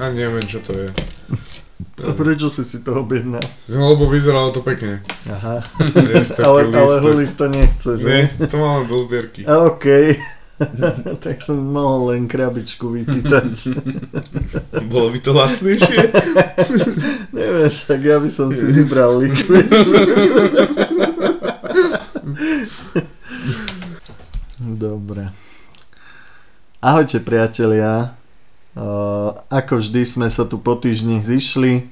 a neviem čo to je. A prečo si si to objednal? No lebo vyzeralo to pekne. Aha, taký ale, ale. Hulik to nechce, že? Nie, to máme do zbierky. A OK. tak som mohol len krabičku vypýtať. Bolo by to lacnejšie? Neviem, však ja by som si vybral liquid. Dobre. Ahojte priatelia. Uh, ako vždy sme sa tu po týždni zišli.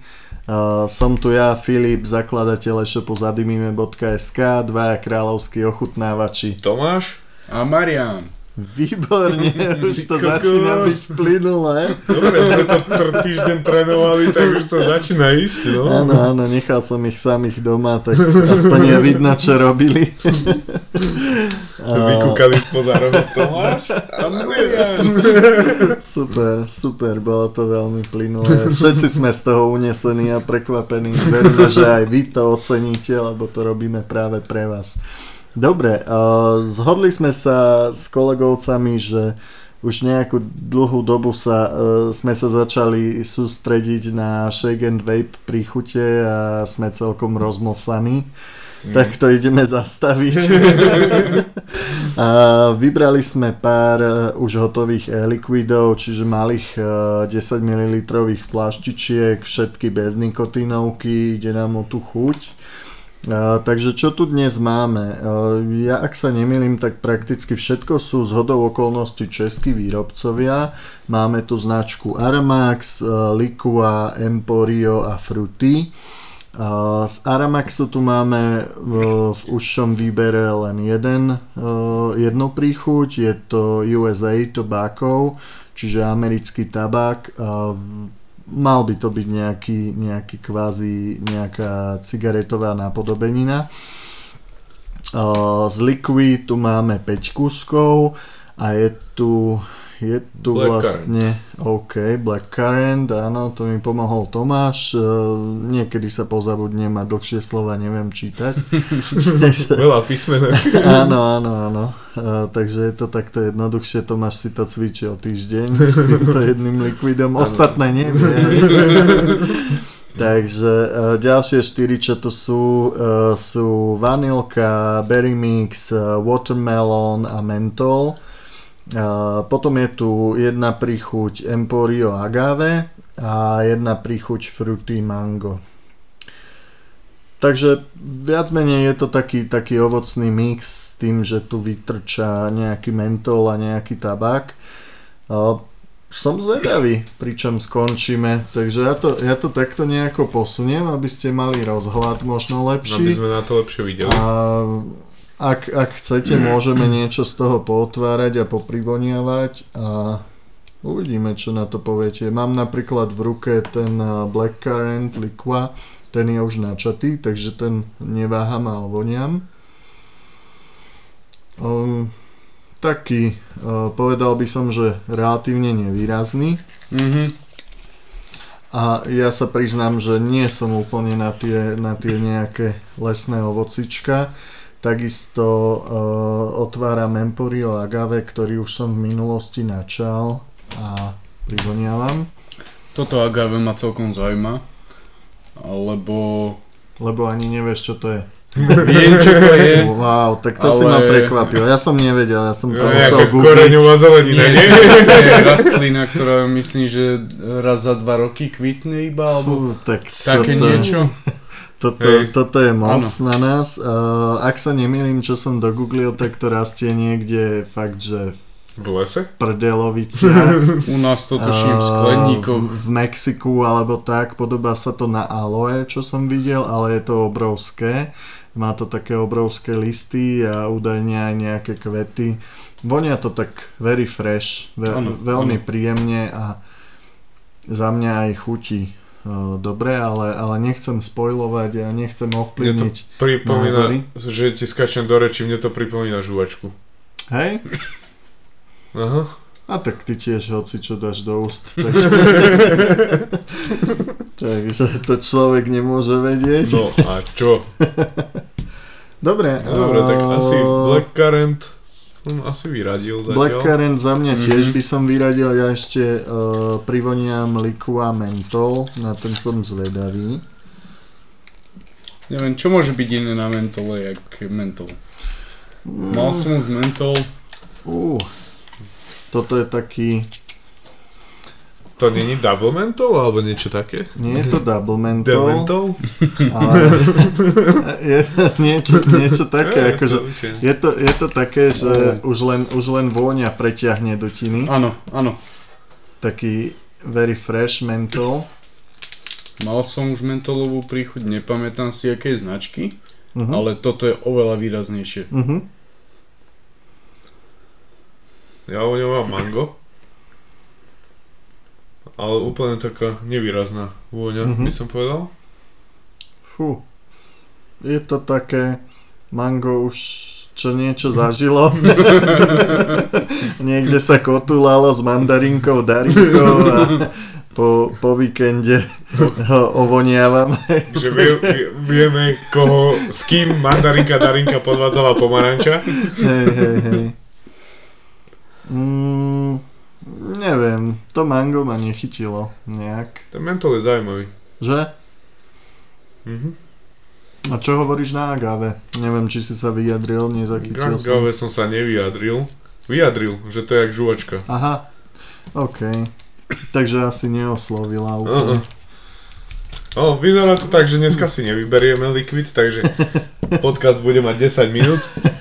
Uh, som tu ja, Filip, zakladateľ e-shopu zadimime.sk, dvaja kráľovskí ochutnávači. Tomáš? A Marian. Výborne, už to Kokos. začína byť plynulé. Dobre, sme to pr- týždeň trénovali, tak už to začína ísť, no. Áno, áno, nechal som ich samých doma, tak aspoň je vidno, čo robili. Vykúkali spoza rohu Tomáš. Super, super, bolo to veľmi plynulé. Všetci sme z toho unesení a prekvapení. Veríme, že aj vy to oceníte, lebo to robíme práve pre vás. Dobre, uh, zhodli sme sa s kolegovcami, že už nejakú dlhú dobu sa, uh, sme sa začali sústrediť na shake and vape príchute a sme celkom rozmlsaní. Tak to ideme zastaviť. a vybrali sme pár e, už hotových e-liquidov, čiže malých e, 10 ml flaštičiek, všetky bez nikotínovky, ide nám o tú chuť. Uh, takže čo tu dnes máme? Ja ak sa nemýlim, tak prakticky všetko sú z hodou okolností českí výrobcovia. Máme tu značku Aramax, Liqua, Emporio a Fruity. Z Aramaxu tu máme uh, v užšom výbere len jeden, uh, jednu príchuť, je to USA Tobacco, čiže americký tabák. Mal by to byť nejaký, nejaký kvázi nejaká cigaretová napodobenina. Uh, z Liquid tu máme 5 kúskov a je tu, je tu Black vlastne OK, Black Current, áno, to mi pomohol Tomáš. Uh, niekedy sa pozabudnem a dlhšie slova neviem čítať. Veľa písmenek. Áno, áno, áno. Uh, takže je to takto jednoduchšie. Tomáš si to cvičí o týždeň s týmto jedným likvidom. Ostatné nevie. takže uh, ďalšie štyri, čo tu sú, uh, sú vanilka, berry mix, uh, watermelon a mentol. Potom je tu jedna príchuť Emporio agave a jedna príchuť fruity mango. Takže viac menej je to taký, taký ovocný mix s tým, že tu vytrča nejaký mentol a nejaký tabák. A som zvedavý, pričom skončíme, takže ja to, ja to takto nejako posuniem, aby ste mali rozhľad možno Aby lepší. sme na to lepšie videli. A ak, ak chcete, môžeme niečo z toho pootvárať a poprivoniavať a uvidíme, čo na to poviete. Mám napríklad v ruke ten eh, Blackcurrant Liqua, ten je už načatý, takže ten neváham a ovoniam. Um, taký, uh, povedal by som, že relatívne nevýrazný. Mhm. A ja sa priznám, že nie som úplne na tie, na tie nejaké lesné ovocička. Takisto uh, otváram Emporio Agave, ktorý už som v minulosti načal a privoniavam, Toto agave ma celkom zaujíma. Lebo lebo ani nevieš, čo to je. viem, čo to je. Wow, tak to si Ale- ma prekvapil. Ja som nevedel, ja som to No, musel googliť. koreňová zelenina, Nie, nie? to je rastlina, ktorá myslím, že raz za dva roky kvitne iba, alebo Fú, tak také toto, niečo. Toto, Hej. toto je moc Áno. na nás. Uh, ak sa nemýlim, čo som dogooglil, tak to rastie niekde fakt, že v lese? prdeloviciach. U nás to tuším v A skleníkoch. V, v Mexiku alebo tak, podobá sa to na aloe, čo som videl, ale je to obrovské. Má to také obrovské listy a údajne aj nejaké kvety. Vonia to tak very fresh, ve, Áno, veľmi áno. príjemne a za mňa aj chutí e, dobre, ale, ale nechcem spojlovať a nechcem Mne to ovplyvniť. pripomína, názory. že ti skáčem do reči, mne to pripomína žuvačku. Hej? Aha. A tak ty tiež hoci čo dáš do úst. Takže, takže to človek nemôže vedieť. No a čo? Dobre. Dobre, tak asi Blackcurrant som asi vyradil zatiaľ. Black Currant za mňa tiež Mhm. by som vyradil, ja ešte uh, privoniam Liqua Mentol, na ten som zvedavý. Neviem, čo môže byť iné na mentole, jak mentol. Mal som už mentol, Uh, toto je taký, To není double mentol alebo niečo také? nie je to double mentol, Dementol? ale je niečo, niečo také, akože je to, je to také, že už len, už len vôňa preťahne dutiny, áno, áno. taký very fresh mentol. Mal som už mentolovú príchuť, nepamätám si aké značky, Uh-huh. ale toto je oveľa výraznejšie. Uh-huh. Ja o ňom mám mango. Ale úplne taká nevýrazná vôňa, Mhm. by som povedal. Fú. Je to také, mango už čo niečo zažilo. Niekde sa kotulalo s mandarinkou, darinkou a po, po víkende ho ovoniavame. Že vie- vieme, koho, s kým mandarinka Darinka podvádzala pomaranča. Hej, hej, hej. Mm, neviem, to mango ma nechytilo nejak. Ten mentol je zaujímavý. Že? Mhm. A čo hovoríš na agave? Neviem, či si sa vyjadril, nezachytil som. Gangave som sa nevyjadril. Vyjadril, že to je jak žuvačka. Aha, OK. Takže asi neoslovila úplne. Uh-uh. O, vyzerá to tak, že dneska si nevyberieme likvid, takže podcast bude mať 10 minút.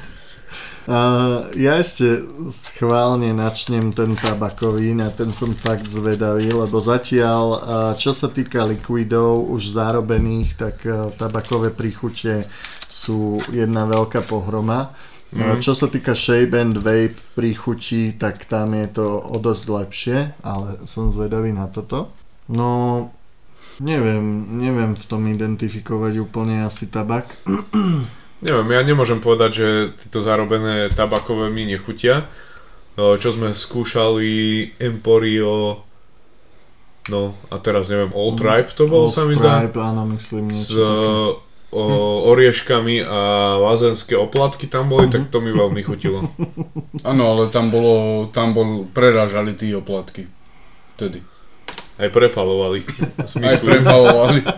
Uh, ja ešte schválne načnem ten tabakový, na ten som fakt zvedavý, lebo zatiaľ, uh, čo sa týka likvidov už zarobených, tak uh, tabakové príchute sú jedna veľká pohroma. Mhm. čo sa týka shape and vape príchutí, tak tam je to o dosť lepšie, ale som zvedavý na toto. No, neviem, neviem v tom identifikovať úplne asi tabak. Neviem, ja nemôžem povedať, že tieto zarobené tabakové mi nechutia. O, Čo sme skúšali Emporio, no a teraz neviem, Old Tribe to bol, sa mi zdá. Tribe, áno, myslím S niečo také. o, orieškami a lazenské oplatky tam boli, tak to mi veľmi chutilo. Áno, ale tam bolo, tam bol, prerážali tí oplatky. Vtedy. Aj prepalovali. Aj prepalovali.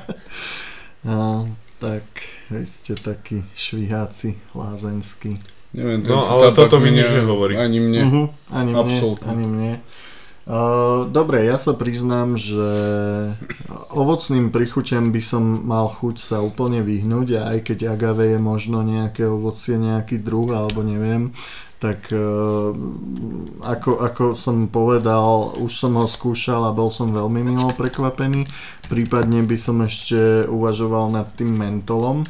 No, tak vy ste takí šviháci, lázenskí. Neviem, No, ale toto mi nič nehovorí. Ani mne. Uh-huh, ani mne, ani mne. Uh, dobre, ja sa priznám, že ovocným prichuťam by som mal chuť sa úplne vyhnúť a aj keď agave je možno nejaké ovocie, nejaký druh alebo neviem, tak uh, ako, ako som povedal, už som ho skúšal a bol som veľmi milo prekvapený. Prípadne by som ešte uvažoval nad tým mentolom.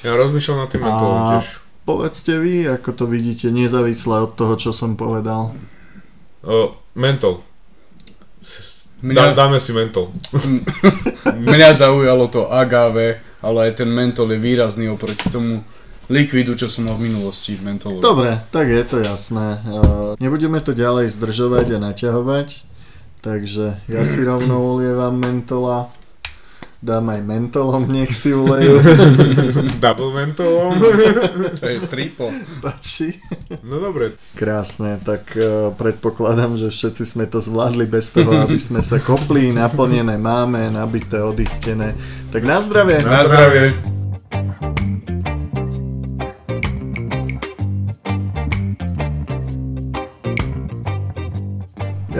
Ja rozmýšľam nad tým mentolom A- tiež. Povedzte vy, ako to vidíte, nezávisle od toho, čo som povedal. O, mentol. Mňa- Dá, dáme si mentol. Mňa zaujalo to agave, ale aj ten mentol je výrazný oproti tomu likvidu, čo som mal v minulosti mentolovi. Dobre, tak je to jasné. Uh, nebudeme to ďalej zdržovať a naťahovať, takže ja si rovno ulievam mentola. Dám aj mentolom, nech si ulejú. Double mentolom. To je tripo. Pači. No dobre, Krásne, tak uh, predpokladám, že všetci sme to zvládli bez toho, aby sme sa kopli, naplnené máme, nabité, odistené. Tak na zdravie. na zdravie.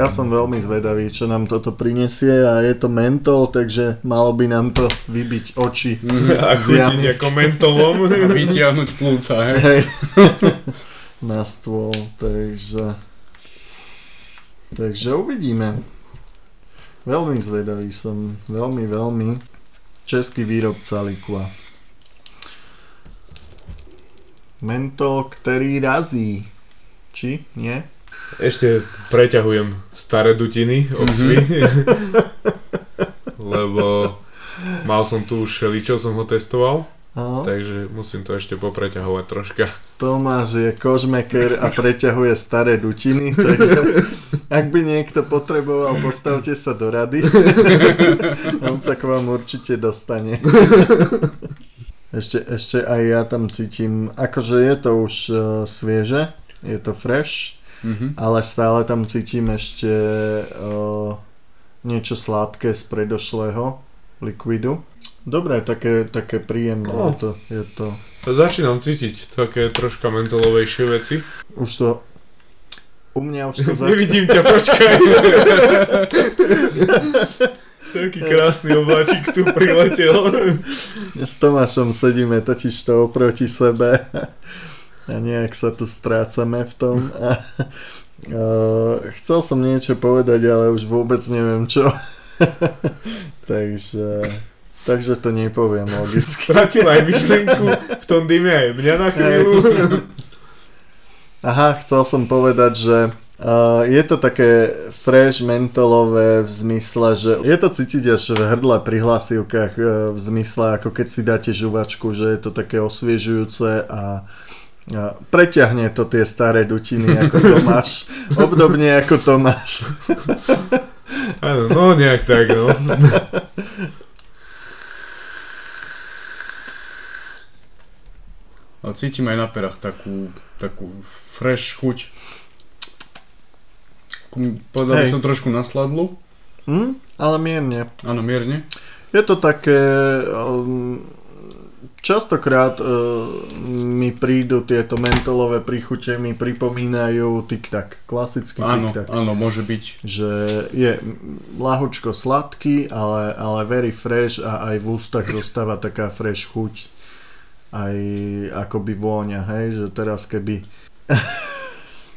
Ja som veľmi zvedavý, čo nám toto prinesie a je to mentol, takže malo by nám to vybiť oči. A chutiť ako mentolom. A vytiahnuť plúca, hej. Hej. Na stôl, takže... Takže uvidíme. Veľmi zvedavý som, veľmi, veľmi. Český výrobca likva. Mentol, ktorý razí. Či? Nie? Ešte preťahujem staré dutiny, obsvy. Lebo mal som tu už šeličo, som ho testoval. Áno. Takže musím to ešte popreťahovať troška. Tomáš je kožmeker a preťahuje staré dutiny, takže ak by niekto potreboval, postavte sa do rady. On sa k vám určite dostane. Ešte, ešte aj ja tam cítim, akože je to už uh, svieže, je to fresh, Mhm. ale stále tam cítim ešte uh, niečo sladké z predošlého likvidu. Dobre, také, také príjemné No. je to, je to. Začínam cítiť také troška mentolovejšie veci. Už to... U mňa už to začína... Nevidím ťa, počkaj. Taký krásny obláčik tu priletel. S Tomášom sedíme totiž to oproti sebe a nejak sa tu strácame v tom. A, uh, chcel som niečo povedať, ale už vôbec neviem čo. takže, takže to nepoviem logicky. Stratil aj myšlenku, v tom dyme aj mňa na chvíľu. Aha, chcel som povedať, že uh, je to také fresh mentolové v zmysle, že je to cítiť až v hrdle pri hlasivkách uh, v zmysle, ako keď si dáte žuvačku, že je to také osviežujúce a a preťahne to tie staré dutiny ako Tomáš. Obdobne ako Tomáš. Áno, no nejak tak, no. A cítim aj na perách takú, takú fresh chuť. Povedal by som trošku na sladlu. Hm? Ale mierne. Áno, mierne. Je to také... Um, častokrát uh, mi prídu tieto mentolové príchute, mi pripomínajú tic-tac. Klasický Áno, tic-tac. áno, môže byť. že je lahučko sladký, ale, ale very fresh a aj v ústach zostáva taká fresh chuť. Aj akoby vôňa, hej, že teraz keby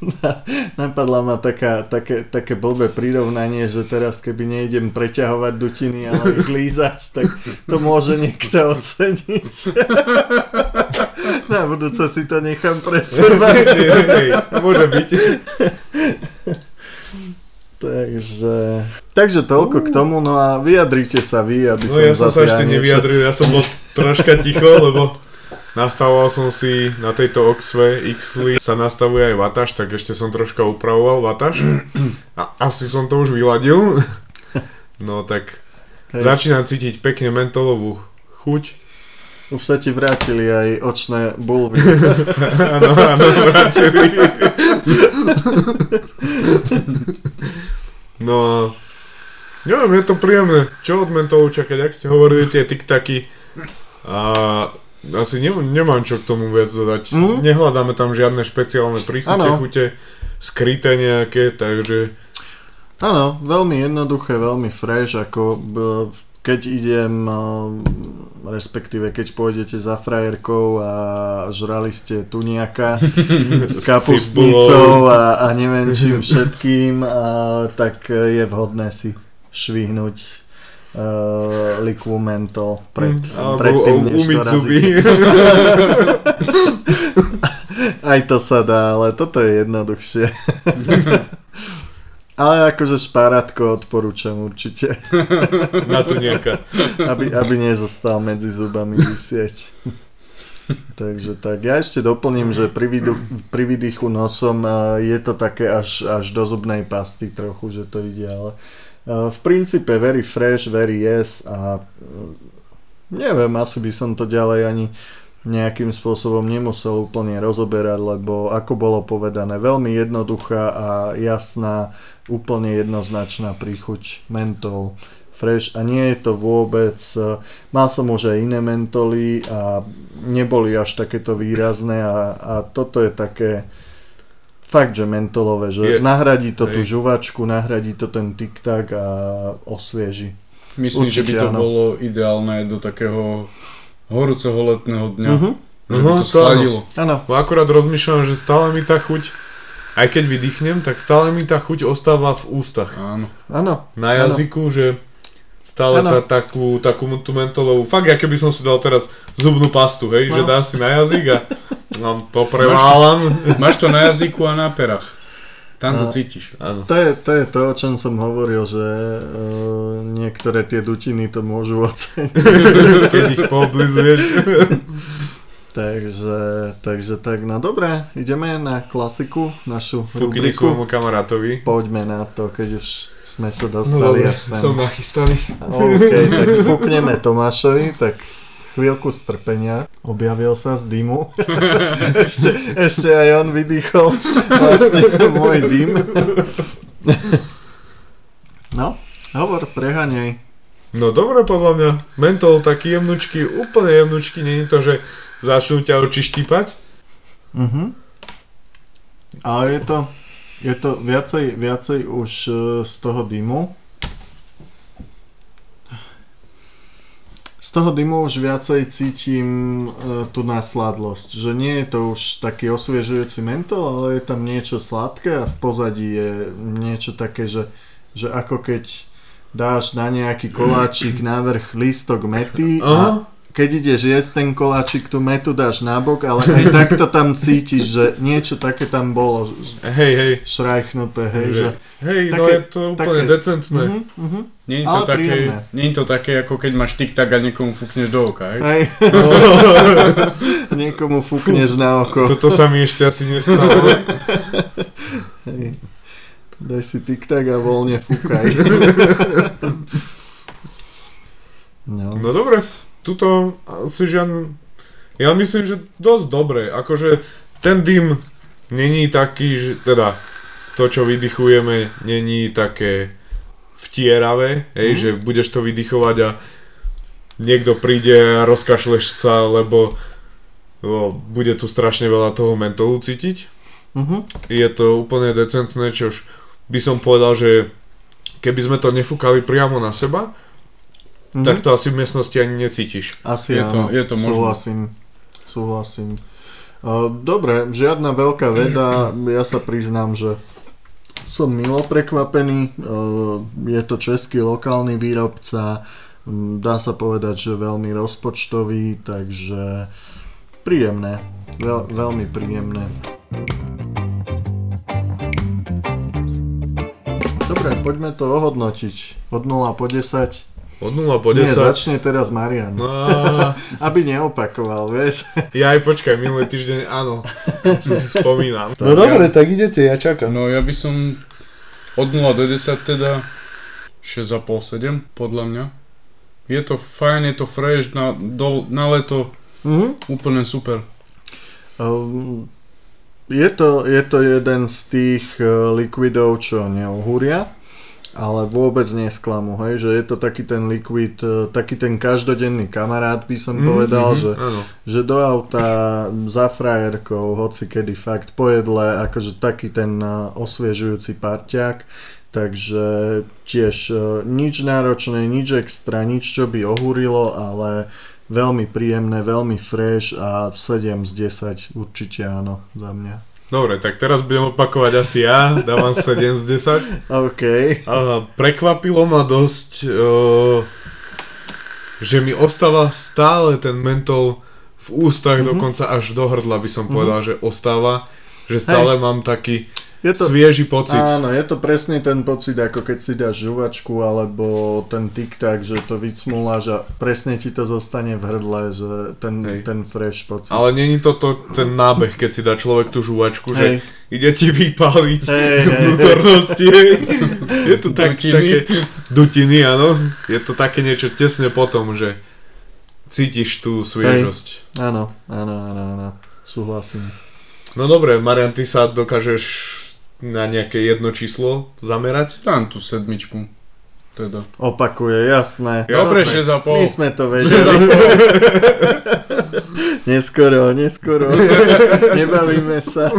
napadla ma taká, také, také blbé prirovnanie, že teraz keby nejdem preťahovať dutiny, ale ich lízať, tak to môže niekto oceniť. Na budúce si to nechám pre seba. Môže byť. Takže, takže toľko k tomu, no a vyjadrite sa vy, aby No som ja som sa ešte nevyjadril, ja som bol troška ticho, lebo nastavoval som si na tejto Oxve Xli sa nastavuje aj vataž, tak ešte som troška upravoval vataž. A asi som to už vyladil. No tak Hej. začínam cítiť pekne mentolovú chuť. Už sa ti vrátili aj očné bulvy. Áno, áno, vrátili. No neviem, je to príjemné. Čo od mentolu čakať, ak ste hovorili tie tiktaky a asi ne, nemám čo k tomu viac dodať. Mhm. Nehľadáme tam žiadne špeciálne príchute, Áno. chute, skryté nejaké, takže Áno, veľmi jednoduché, veľmi fresh, ako keď idem, respektíve keď pôjdete za frajerkou a žrali ste tuniaka s kapustnicou a, a neviem čím všetkým, a, tak je vhodné si švihnúť uh, likvu mentol pred, alebo predtým, než umyť to zuby. razíte. Aj to sa dá, ale toto je jednoduchšie. Ale akože špárátko odporúčam určite, na to nejaká. aby, aby nezostal medzi zubami vysieť. Takže tak, ja ešte doplním, že pri, vidu, pri výdychu nosom a je to také až, až do zubnej pasty trochu, že to ide, ale v princípe very fresh, very yes a e, neviem, asi by som to ďalej ani nejakým spôsobom nemusel úplne rozoberať, lebo ako bolo povedané, veľmi jednoduchá a jasná, úplne jednoznačná príchuť mentol fresh. A nie je to vôbec, e, mal som už aj iné mentoly a neboli až takéto výrazné a, a toto je také fakt, že mentolové, že Je- nahradí to tú hej. žuvačku, nahradí to ten tiktak a osvieži. Myslím, že by Určite to áno. bolo ideálne do takého horúceho letného dňa. Mhm. Že by Mhm, to to áno. schladilo. Áno, Bo akurát rozmýšľam, že stále mi tá chuť, aj keď vydýchnem, tak stále mi tá chuť ostáva v ústach. Áno. áno. na Áno. jazyku, že stále tá, takú, takú tú mentolovú, fakt aké by som si dal teraz zubnú pastu, hej, No. že dá si na jazyk a no, popreválam. Máš to na jazyku a na perách. Tam to No. cítiš. Áno. To je, to je to, o čom som hovoril, že uh, niektoré tie dutiny to môžu oceniť. Keď ich pooblizuješ. Takže, takže tak, no dobré, ideme na klasiku, našu Fukini rubriku. svojmu kamarátovi. Poďme na to, keď už sme sa No dostali až sem. som nachystaný. OK, tak fúkneme Tomášovi, tak chvíľku strpenia, objavil sa z dymu. ešte, ešte aj on vydýchol vlastne môj dym. no, hovor, prehanej. No dobre, podľa mňa. Mentol taký jemnučký, úplne jemnučký, není to, že začnú ťa oči štípať. Mhm. Ale je to, je to viacej, viacej už e, z toho dymu. Z toho dymu už viacej cítim e, tú násladlosť, že nie je to už taký osviežujúci mentol, ale je tam niečo sladké a v pozadí je niečo také, že, že ako keď dáš na nejaký koláčik navrh lístok mety a keď ideš jesť ten koláčik, tú metu dáš nabok, ale aj tak to tam cítiš, že niečo také tam bolo Hej, hej. šrajchnuté, hej, že... Hej, no Také- je to úplne také- decentné. Mhm, mhm. Nie je, Ale to také, príjemné. nie je to také, ako keď máš tik-tak a niekomu fúkneš do oka, hej? Hej. Niekomu fúkneš na oko. Toto sa mi ešte asi nestalo. Hej. Daj si tik-tak a voľne fúkaj. No. No dobre, tuto asi žiadny... Ja myslím, že dosť dobre. Akože ten dym není taký, že teda to, čo vydychujeme, není také vtieravé, hej, Mhm. že budeš to vydychovať a niekto príde a rozkašleš sa, lebo o, bude tu strašne veľa toho mentolu cítiť. Mhm. Je to úplne decentné, čož by som povedal, že keby sme to nefúkali priamo na seba, Mhm. tak to asi v miestnosti ani necítiš. Asi Je to- áno, je to možné. súhlasím. Súhlasím. Uh, Dobre, žiadna veľká veda, ja sa priznám, že som milo prekvapený, Uh, je to český lokálny výrobca, dá sa povedať, že veľmi rozpočtový, takže príjemné, Veľ, veľmi príjemné. Dobre, poďme to ohodnotiť. Od 0 po 10. Od 0 po Nie, 10. začne teraz Marian. No, Aby neopakoval, vieš. ja aj počkaj, minulý týždeň, áno, si spomínam. No dobre, tak idete, ja čakám. No ja by som od 0 do 10 teda 6,5-7 podľa mňa. Je to fajn, je to fresh, na, do, na leto Mhm. úplne super. Um, je, to, je to jeden z tých uh, likvidov, čo neohúria, ale vôbec nesklamú, hej, že je to taký ten likvid, uh, taký ten každodenný kamarát, by som Mhm, povedal, mhm, že, Áno. že do auta za frajerkou, hoci kedy fakt pojedle, akože taký ten uh, osviežujúci parťák, takže tiež nič náročné, nič extra, nič čo by ohúrilo, ale veľmi príjemné, veľmi fresh a 7 z 10 určite áno za mňa. Dobre, tak teraz budem opakovať asi ja, dávam 7 z 10. OK. A prekvapilo ma dosť, uh, že mi ostáva stále ten mentol v ústach, Mhm. dokonca až do hrdla by som povedal, že ostáva, že stále mám taký Je to, svieži pocit. áno, je to presne ten pocit, ako keď si dáš žuvačku alebo ten tik-tak, že to vycmuláš a presne ti to zostane v hrdle, že ten, Hej. ten fresh pocit. Ale není to to, ten nábeh, keď si dá človek tú žuvačku, že Hej. ide ti vypáliť hej, vnútornosti. Je to tak, Dutiny. také dutiny, áno. Je to také niečo tesne potom, že cítiš tú sviežosť. Áno, áno, áno, áno, súhlasím. No dobre, Marian, ty sa dokážeš na nejaké jedno číslo zamerať? Dám tú sedmičku. Teda. Opakuje, jasné. Dobre, Jasné. 6,5. My sme to vedeli. neskoro, neskoro. Nebavíme sa.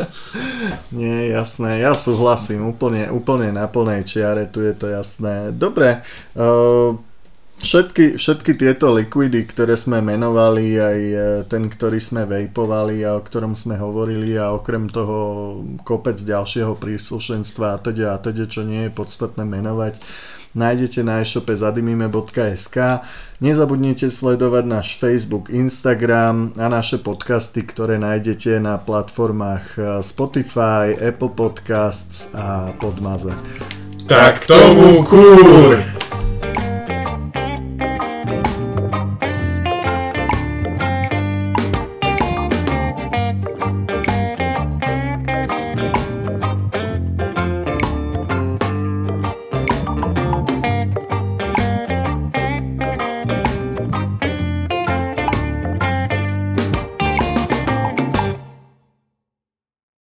Nie, jasné, ja súhlasím, úplne, úplne na plnej čiare, tu je to jasné. Dobre, uh, všetky, všetky tieto likvidy, ktoré sme menovali, aj eh, ten, ktorý sme vejpovali a o ktorom sme hovorili a okrem toho kopec ďalšieho príslušenstva a teda a teda, čo nie je podstatné menovať, nájdete na e-shope zadimime.sk. Nezabudnite sledovať náš Facebook, Instagram a naše podcasty, ktoré nájdete na platformách eh, Spotify, Apple Podcasts a Podmaze. Tak tomu kúr!